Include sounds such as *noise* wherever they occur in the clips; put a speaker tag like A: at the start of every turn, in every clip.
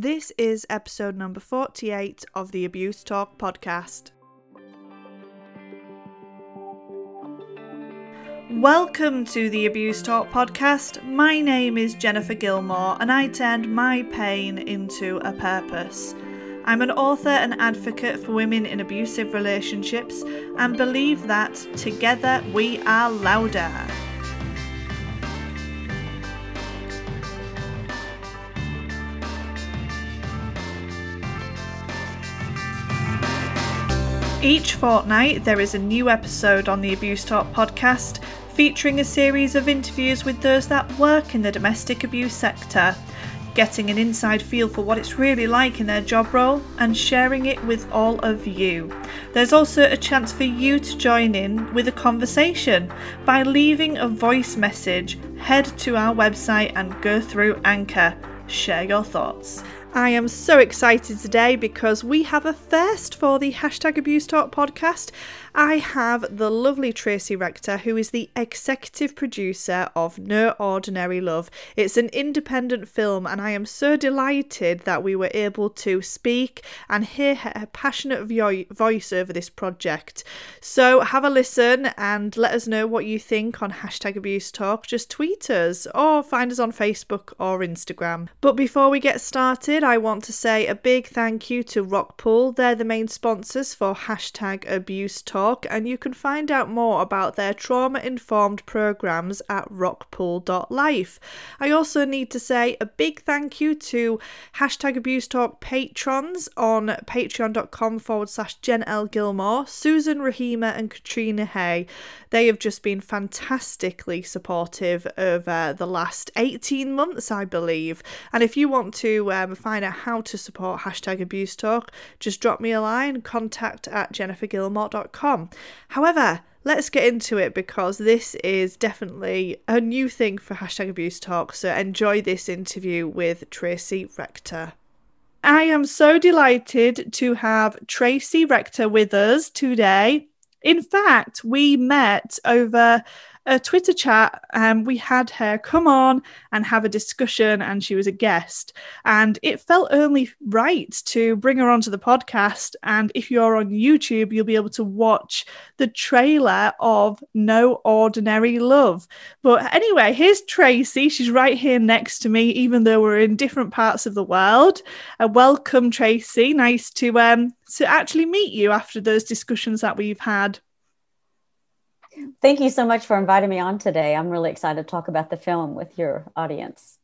A: This is episode number 48 of the Abuse Talk podcast. Welcome to the Abuse Talk podcast. My name is Jennifer Gilmore and I turned my pain into a purpose. I'm an author and advocate for women in abusive relationships and believe that together we are louder. Each fortnight, there is a new episode on the Abuse Talk podcast featuring a series of interviews with those that work in the domestic abuse sector, getting an inside feel for what it's really like in their job role and sharing it with all of you. There's also a chance for you to join in with a conversation by leaving a voice message. Head to our website and go through Anchor. Share your thoughts. I am so excited today because we have a first for the hashtag Abuse Talk podcast. I have the lovely Tracy Rector, who is the executive producer of No Ordinary Love. It's an independent film, and I am so delighted that we were able to speak and hear her passionate vo- voice over this project. So have a listen and let us know what you think on hashtag Abuse Talk. Just tweet us or find us on Facebook or Instagram. But before we get started, I want to say a big thank you to Rockpool. They're the main sponsors for hashtag Abuse Talk and you can find out more about their trauma informed programs at rockpool.life. I also need to say a big thank you to hashtag abuse talk patrons on patreon.com forward slash Jen L. Gilmore, Susan Rahima, and Katrina Hay. They have just been fantastically supportive over the last 18 months, I believe. And if you want to um, find out how to support hashtag abuse talk, just drop me a line, contact at jennifergilmore.com. However, let's get into it because this is definitely a new thing for hashtag abuse talk. So enjoy this interview with Tracy Rector. I am so delighted to have Tracy Rector with us today. In fact, we met over a Twitter chat, um, we had her come on and have a discussion, and she was a guest. And it felt only right to bring her onto the podcast. And if you're on YouTube, you'll be able to watch the trailer of No Ordinary Love. But anyway, here's Tracy. She's right here next to me, even though we're in different parts of the world. Uh, welcome, Tracy. Nice to um to actually meet you after those discussions that we've had.
B: Thank you so much for inviting me on today. I'm really excited to talk about the film with your audience.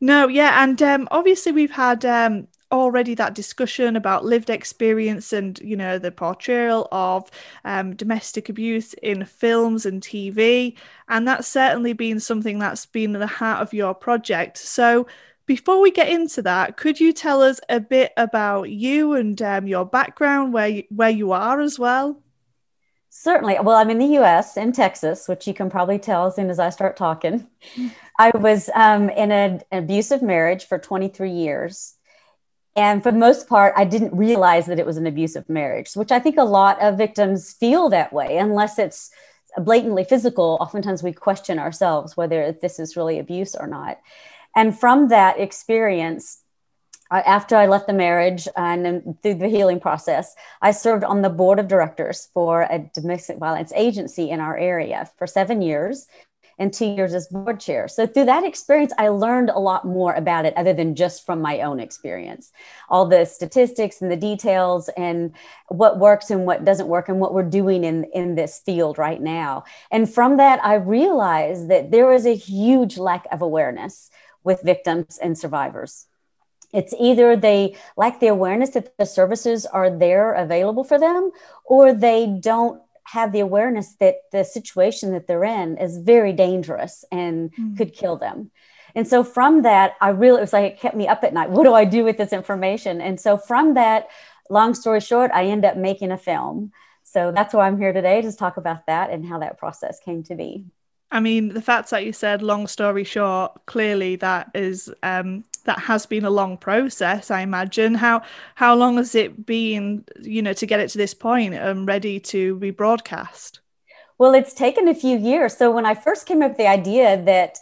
A: No, yeah, and um, obviously we've had um, already that discussion about lived experience and you know the portrayal of um, domestic abuse in films and TV, and that's certainly been something that's been at the heart of your project. So. Before we get into that, could you tell us a bit about you and um, your background, where you, where you are as well?
B: Certainly. Well, I'm in the US, in Texas, which you can probably tell as soon as I start talking. I was um, in an abusive marriage for 23 years. And for the most part, I didn't realize that it was an abusive marriage, which I think a lot of victims feel that way, unless it's blatantly physical. Oftentimes we question ourselves whether this is really abuse or not. And from that experience, after I left the marriage and through the healing process, I served on the board of directors for a domestic violence agency in our area for seven years and two years as board chair. So through that experience, I learned a lot more about it other than just from my own experience. All the statistics and the details and what works and what doesn't work and what we're doing in, in this field right now. And from that, I realized that there is a huge lack of awareness with victims and survivors it's either they lack the awareness that the services are there available for them or they don't have the awareness that the situation that they're in is very dangerous and mm. could kill them. And so from that i really it was like it kept me up at night. *laughs* What do i do with this information? And so from that long story short i end up making a film. So that's why i'm here today to talk about that and how that process came to be
A: I mean, the fact that you said long story short, clearly that is um, that has been a long process. I imagine. How how long has it been, you know, to get it to this point and ready to be broadcast?
B: Well, it's taken a few years. So when I first came up with the idea that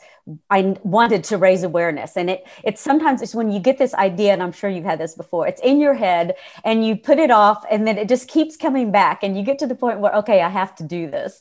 B: I wanted to raise awareness. And it it's sometimes it's when you get this idea, and I'm sure you've had this before, it's in your head and you put it off and then it just keeps coming back. And you get to the point where, okay, I have to do this.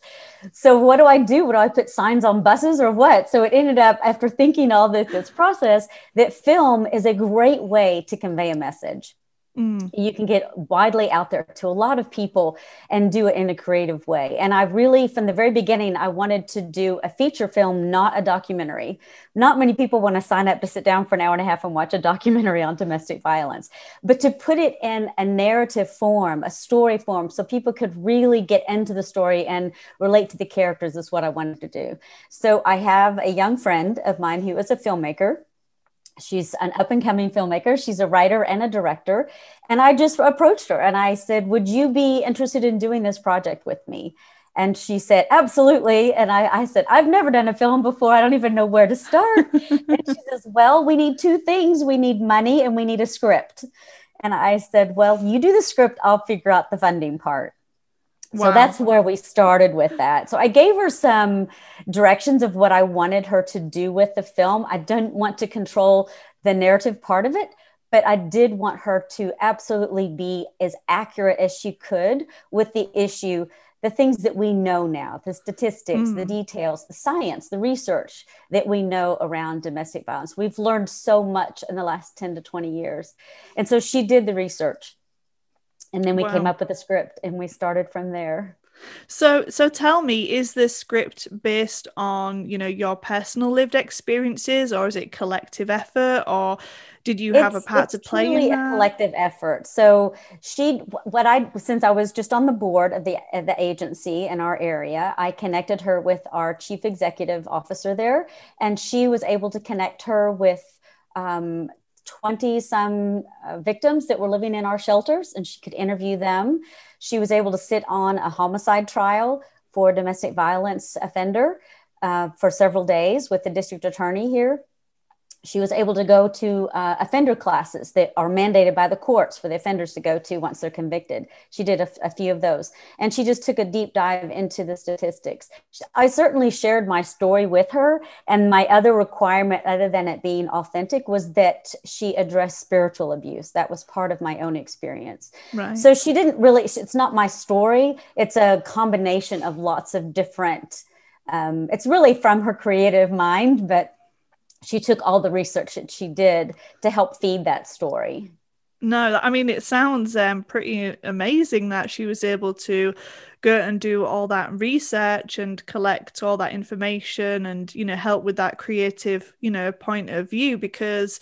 B: So what do I do? What do I put signs on buses or what? So it ended up after thinking all this, this process that film is a great way to convey a message. Mm. You can get widely out there to a lot of people and do it in a creative way. And I really, from the very beginning, I wanted to do a feature film, not a documentary. Not many people want to sign up to sit down for an hour and a half and watch a *laughs* documentary on domestic violence, but to put it in a narrative form, a story form, so people could really get into the story and relate to the characters is what I wanted to do. So I have a young friend of mine who is a filmmaker She's an up and coming filmmaker. She's a writer and a director. And I just approached her and I said, Would you be interested in doing this project with me? And she said, Absolutely. And I, I said, I've never done a film before. I don't even know where to start. *laughs* and she says, Well, we need two things we need money and we need a script. And I said, Well, you do the script, I'll figure out the funding part. Wow. So that's where we started with that. So I gave her some directions of what I wanted her to do with the film. I didn't want to control the narrative part of it, but I did want her to absolutely be as accurate as she could with the issue, the things that we know now, the statistics, mm. the details, the science, the research that we know around domestic violence. We've learned so much in the last 10 to 20 years. And so she did the research and then we wow. came up with a script and we started from there
A: so so tell me is this script based on you know your personal lived experiences or is it collective effort or did you have a part to play in
B: that? a collective effort so she what i since i was just on the board of the of the agency in our area i connected her with our chief executive officer there and she was able to connect her with um, 20 some uh, victims that were living in our shelters and she could interview them. She was able to sit on a homicide trial for a domestic violence offender uh, for several days with the district attorney here she was able to go to uh, offender classes that are mandated by the courts for the offenders to go to once they're convicted. She did a, a, few of those. And she just took a deep dive into the statistics. I certainly shared my story with her. And my other requirement, other than it being authentic, was that she addressed spiritual abuse. That was part of my own experience. Right. So she didn't really, it's not my story, it's a combination of lots of different. Um, it's really from her creative mind, but she took all the research that she did to help feed that story.
A: No, I mean, it sounds um, pretty amazing that she was able to go and do all that research and collect all that information and, you know, help with that creative, you know, point of view because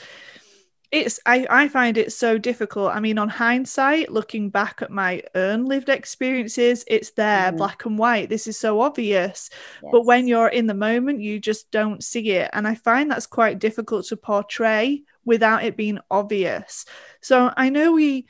A: it's I, I find it so difficult. I mean on hindsight looking back at my own lived experiences it's there mm. black and white. This is so obvious. Yes. but when you're in the moment you just don't see it. And i find that's quite difficult to portray without it being obvious. So i know we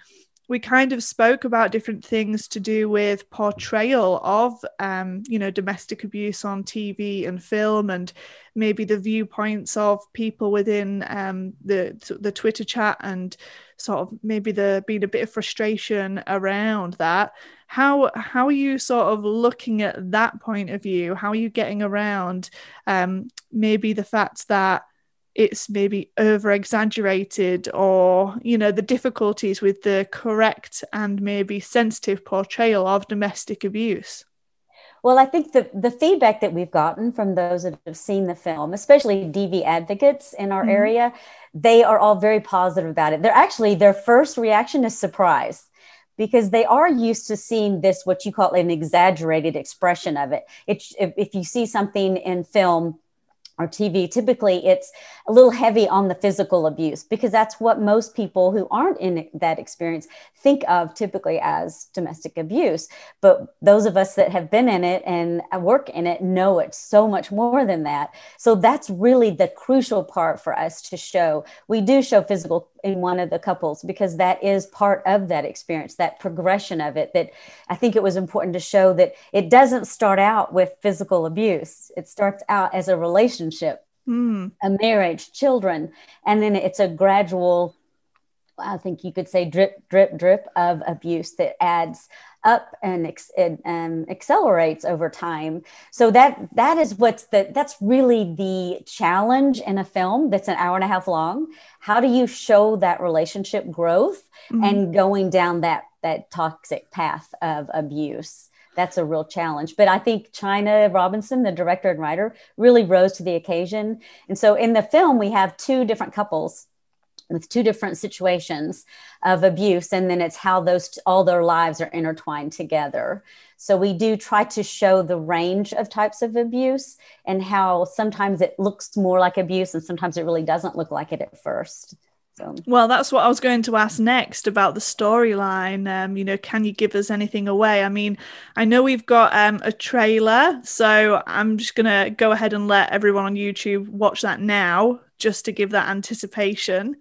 A: we kind of spoke about different things to do with portrayal of um, you know domestic abuse on TV and film and maybe the viewpoints of people within um, the the Twitter chat and sort of maybe there being a bit of frustration around that. How how are you sort of looking at that point of view? How are you getting around um, maybe the fact that it's maybe over exaggerated or you know the difficulties with the correct and maybe sensitive portrayal of domestic abuse.
B: Well i think the, the feedback that we've gotten from those that have seen the film especially dv advocates in our mm-hmm. area they are all very positive about it. They're actually their first reaction is surprise because they are used to seeing this what you call an exaggerated expression of it. If, if you see something in film or TV, typically it's a little heavy on the physical abuse because that's what most people who aren't in that experience think of typically as domestic abuse. But those of us that have been in it and work in it know it's so much more than that. So that's really the crucial part for us to show. We do show physical in one of the couples because that is part of that experience, that progression of it. That I think it was important to show that it doesn't start out with physical abuse, it starts out as a relationship, mm. a marriage, children, and then it's a gradual I think you could say drip, drip, drip of abuse that adds up and, and um, accelerates over time. So that that is what's the that's really the challenge in a film that's an hour and a half long. How do you show that relationship growth mm-hmm. and going down that that toxic path of abuse? That's a real challenge. But I think Chyna Robinson, the director and writer, really rose to the occasion. And so in the film, we have two different couples with two different situations of abuse and then it's how those all their lives are intertwined together so we do try to show the range of types of abuse and how sometimes it looks more like abuse and sometimes it really doesn't look like it at first so.
A: Well, that's what I was going to ask next about the storyline. Um, you know, can you give us anything away? I mean, I know we've got um, a trailer, so I'm just going to go ahead and let everyone on YouTube watch that now, just to give that anticipation.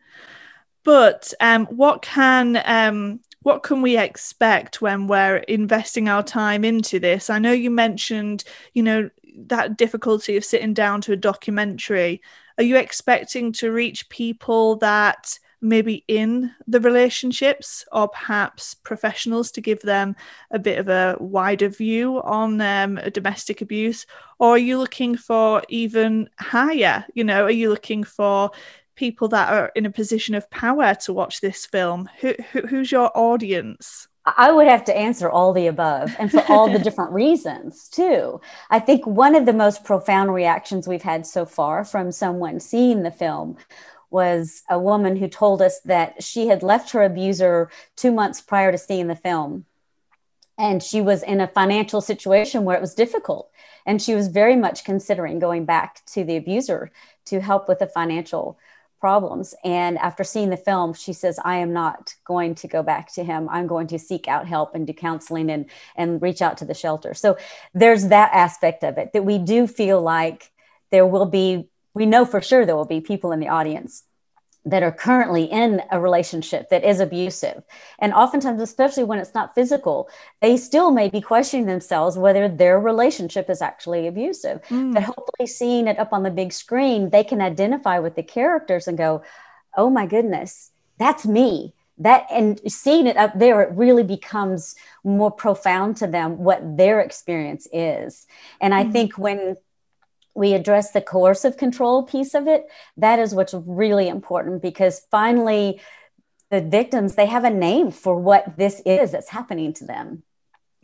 A: But um, what can um, what can we expect when we're investing our time into this? I know you mentioned, you know, that difficulty of sitting down to a documentary. Are you expecting to reach people that maybe in the relationships or perhaps professionals to give them a bit of a wider view on um, domestic abuse or are you looking for even higher you know are you looking for people that are in a position of power to watch this film? Who, who, who's your audience?
B: I would have to answer all the above and for all the different *laughs* reasons, too. I think one of the most profound reactions we've had so far from someone seeing the film was a woman who told us that she had left her abuser two months prior to seeing the film. And she was in a financial situation where it was difficult. And she was very much considering going back to the abuser to help with the financial problems. And after seeing the film, she says, I am not going to go back to him. I'm going to seek out help and do counseling and, and reach out to the shelter. So there's that aspect of it that we do feel like there will be, we know for sure there will be people in the audience that are currently in a relationship that is abusive. And oftentimes, especially when it's not physical, they still may be questioning themselves whether their relationship is actually abusive. Mm. But hopefully, seeing it up on the big screen, they can identify with the characters and go, oh my goodness, that's me. That and seeing it up there, it really becomes more profound to them what their experience is. And I mm. think when we address the coercive control piece of it that is what's really important because finally the victims they have a name for what this is that's happening to them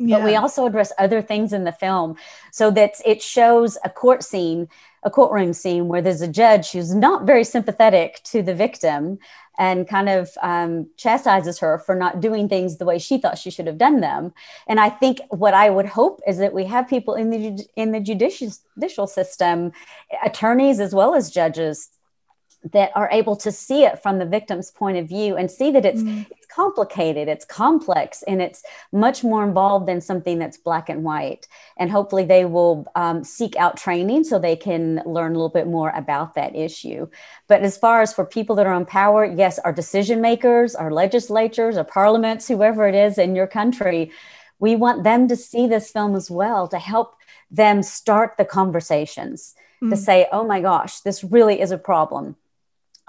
B: yeah. but we also address other things in the film so that it shows a court scene a courtroom scene where there's a judge who's not very sympathetic to the victim and kind of um, chastises her for not doing things the way she thought she should have done them. And I think what I would hope is that we have people in the in the judicial judicial system, attorneys as well as judges, that are able to see it from the victim's point of view and see that it's mm. it's complicated, it's complex, and it's much more involved than something that's black and white. And hopefully, they will um, seek out training so they can learn a little bit more about that issue. But as far as for people that are in power, yes, our decision makers, our legislatures, our parliaments, whoever it is in your country, we want them to see this film as well to help them start the conversations. Mm. To say, oh my gosh, this really is a problem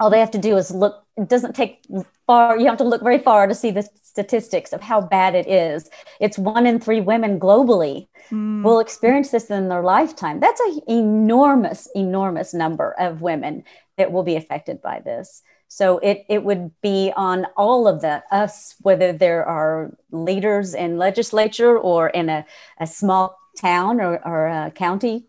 B: all they have to do is look it doesn't take far you have to look very far to see the statistics of how bad it is. It's one in three women globally mm. will experience this in their lifetime. That's an enormous enormous number of women that will be affected by this. So it, it would be on all of the us whether there are leaders in legislature or in a, a small town or, or a county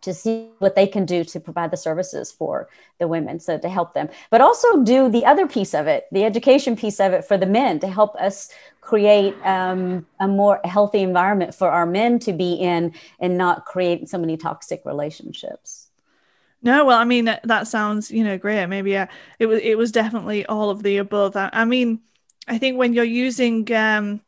B: to see what they can do to provide the services for the women so to help them. But also do the other piece of it the education piece of it for the men to help us create um, a more healthy environment for our men to be in and not create so many toxic relationships.
A: No well i mean that, that sounds you know great. Maybe yeah it was it was definitely all of the above. I, I mean i think when you're using um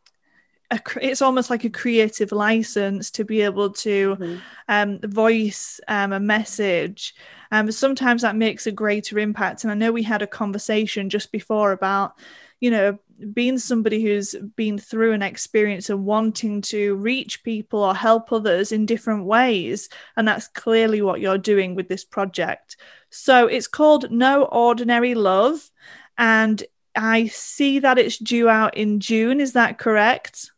A: a, it's almost like a creative license to be able to mm-hmm. um, voice um, a message. Um, sometimes that makes a greater impact. And I know we had a conversation just before about, you know, being somebody who's been through an experience and wanting to reach people or help others in different ways. And that's clearly what you're doing with this project. So it's called No Ordinary Love. And I see that it's due out in June. Is that correct?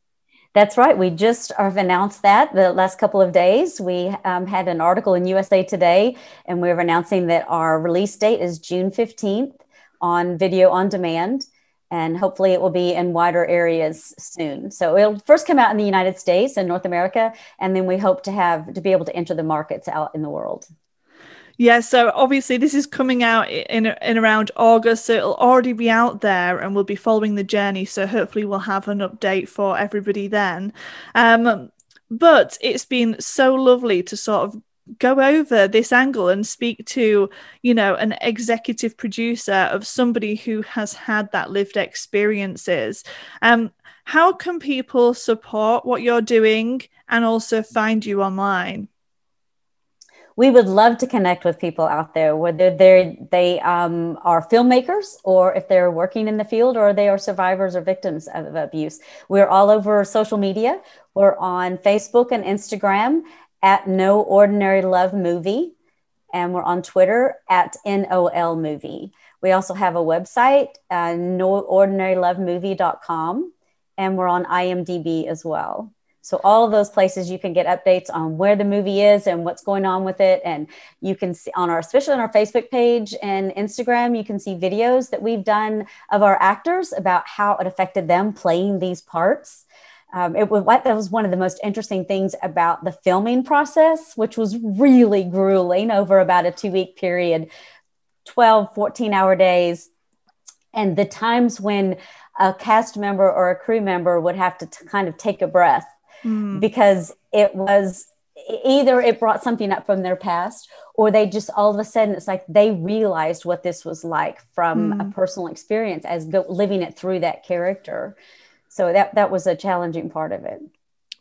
B: That's right. We just have announced that the last couple of days. We um, had an article in USA Today, and we're announcing that our release date is June 15th on video on demand. And hopefully, it will be in wider areas soon. So it'll first come out in the United States and North America, and then we hope to have to be able to enter the markets out in the world.
A: Yeah, so obviously this is coming out in in around August, so it'll already be out there, and we'll be following the journey. So hopefully we'll have an update for everybody then. Um, but it's been so lovely to sort of go over this angle and speak to you know an executive producer of somebody who has had that lived experiences um how can people support what you're doing and also find you online
B: we would love to connect with people out there, whether they're, they um, are filmmakers or if they're working in the field or they are survivors or victims of abuse. We're all over social media. We're on Facebook and Instagram at No Ordinary Love Movie, and we're on Twitter at NOL Movie. We also have a website, uh, noordinarylovemovie.com, and we're on IMDb as well. So all of those places you can get updates on where the movie is and what's going on with it. And you can see on our, especially on our Facebook page and Instagram, you can see videos that we've done of our actors about how it affected them playing these parts. Um, it was that was one of the most interesting things about the filming process, which was really grueling over about a two week period, 12, 14 hour days. And the times when a cast member or a crew member would have to t- kind of take a breath mm. because it was either it brought something up from their past or they just all of a sudden it's like they realized what this was like from mm. a personal experience as go, living it through that character so that that was a challenging part of it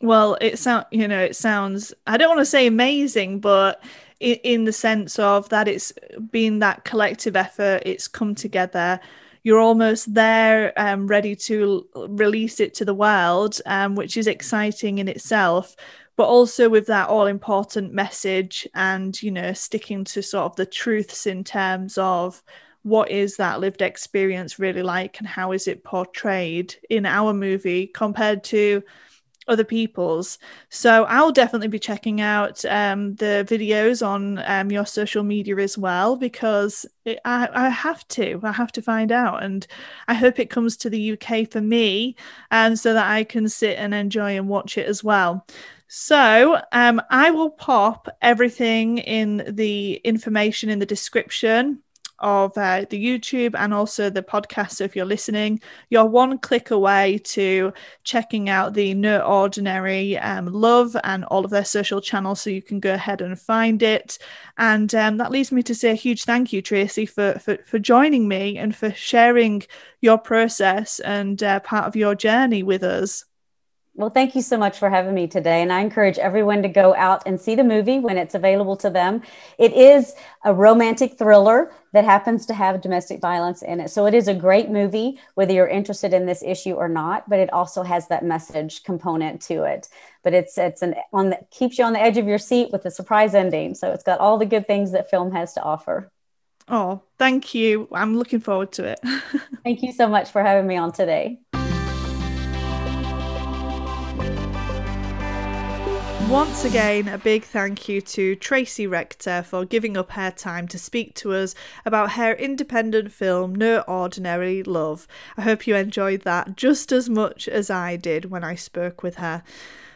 A: well it sounds you know it sounds i don't want to say amazing but in, in the sense of that it's been that collective effort it's come together you're almost there, um, ready to release it to the world, um, which is exciting in itself. But also with that all important message and, you know, sticking to sort of the truths in terms of what is that lived experience really like and how is it portrayed in our movie compared to other people's. So I'll definitely be checking out um, the videos on um, your social media as well because it, I, I have to. I have to find out, and I hope it comes to the UK for me, and so that I can sit and enjoy and watch it as well. So um, I will pop everything in the information in the description of uh, the YouTube and also the podcast. So if you're listening, you're one click away to checking out the No Ordinary um, Love and all of their social channels. So you can go ahead and find it. And um, that leads me to say a huge thank you, Tracy, for, for, for joining me and for sharing your process and uh, part of your journey with us.
B: Well, thank you so much for having me today. And I encourage everyone to go out and see the movie when it's available to them. It is a romantic thriller that happens to have domestic violence in it. So it is a great movie, whether you're interested in this issue or not, but it also has that message component to it. But it's it's an on the, keeps you on the edge of your seat with a surprise ending. So it's got all the good things that film has to offer.
A: Oh, thank you. I'm looking forward to it. *laughs*
B: thank you so much for having me on today.
A: Once again, a big thank you to Tracy Rector for giving up her time to speak to us about her independent film No Ordinary Love. I hope you enjoyed that just as much as I did when I spoke with her.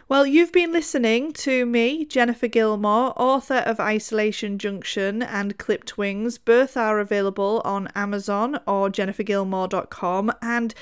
A: Well, you've been listening to me, Jennifer Gilmore, author of Isolation Junction and Clipped Wings. Both are available on Amazon or jennifergilmore.com and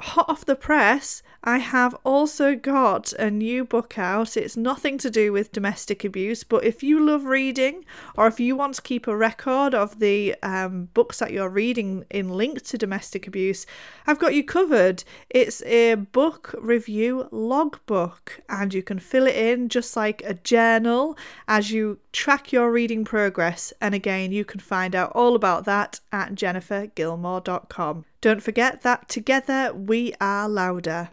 A: hot off the press, I have also got a new book out. It's nothing to do with domestic abuse, but if you love reading or if you want to keep a record of the um, books that you're reading in link to domestic abuse, I've got you covered. It's a book review logbook, and you can fill it in just like a journal as you track your reading progress. And again, you can find out all about that at jennifergilmore.com. Don't forget that together we are louder.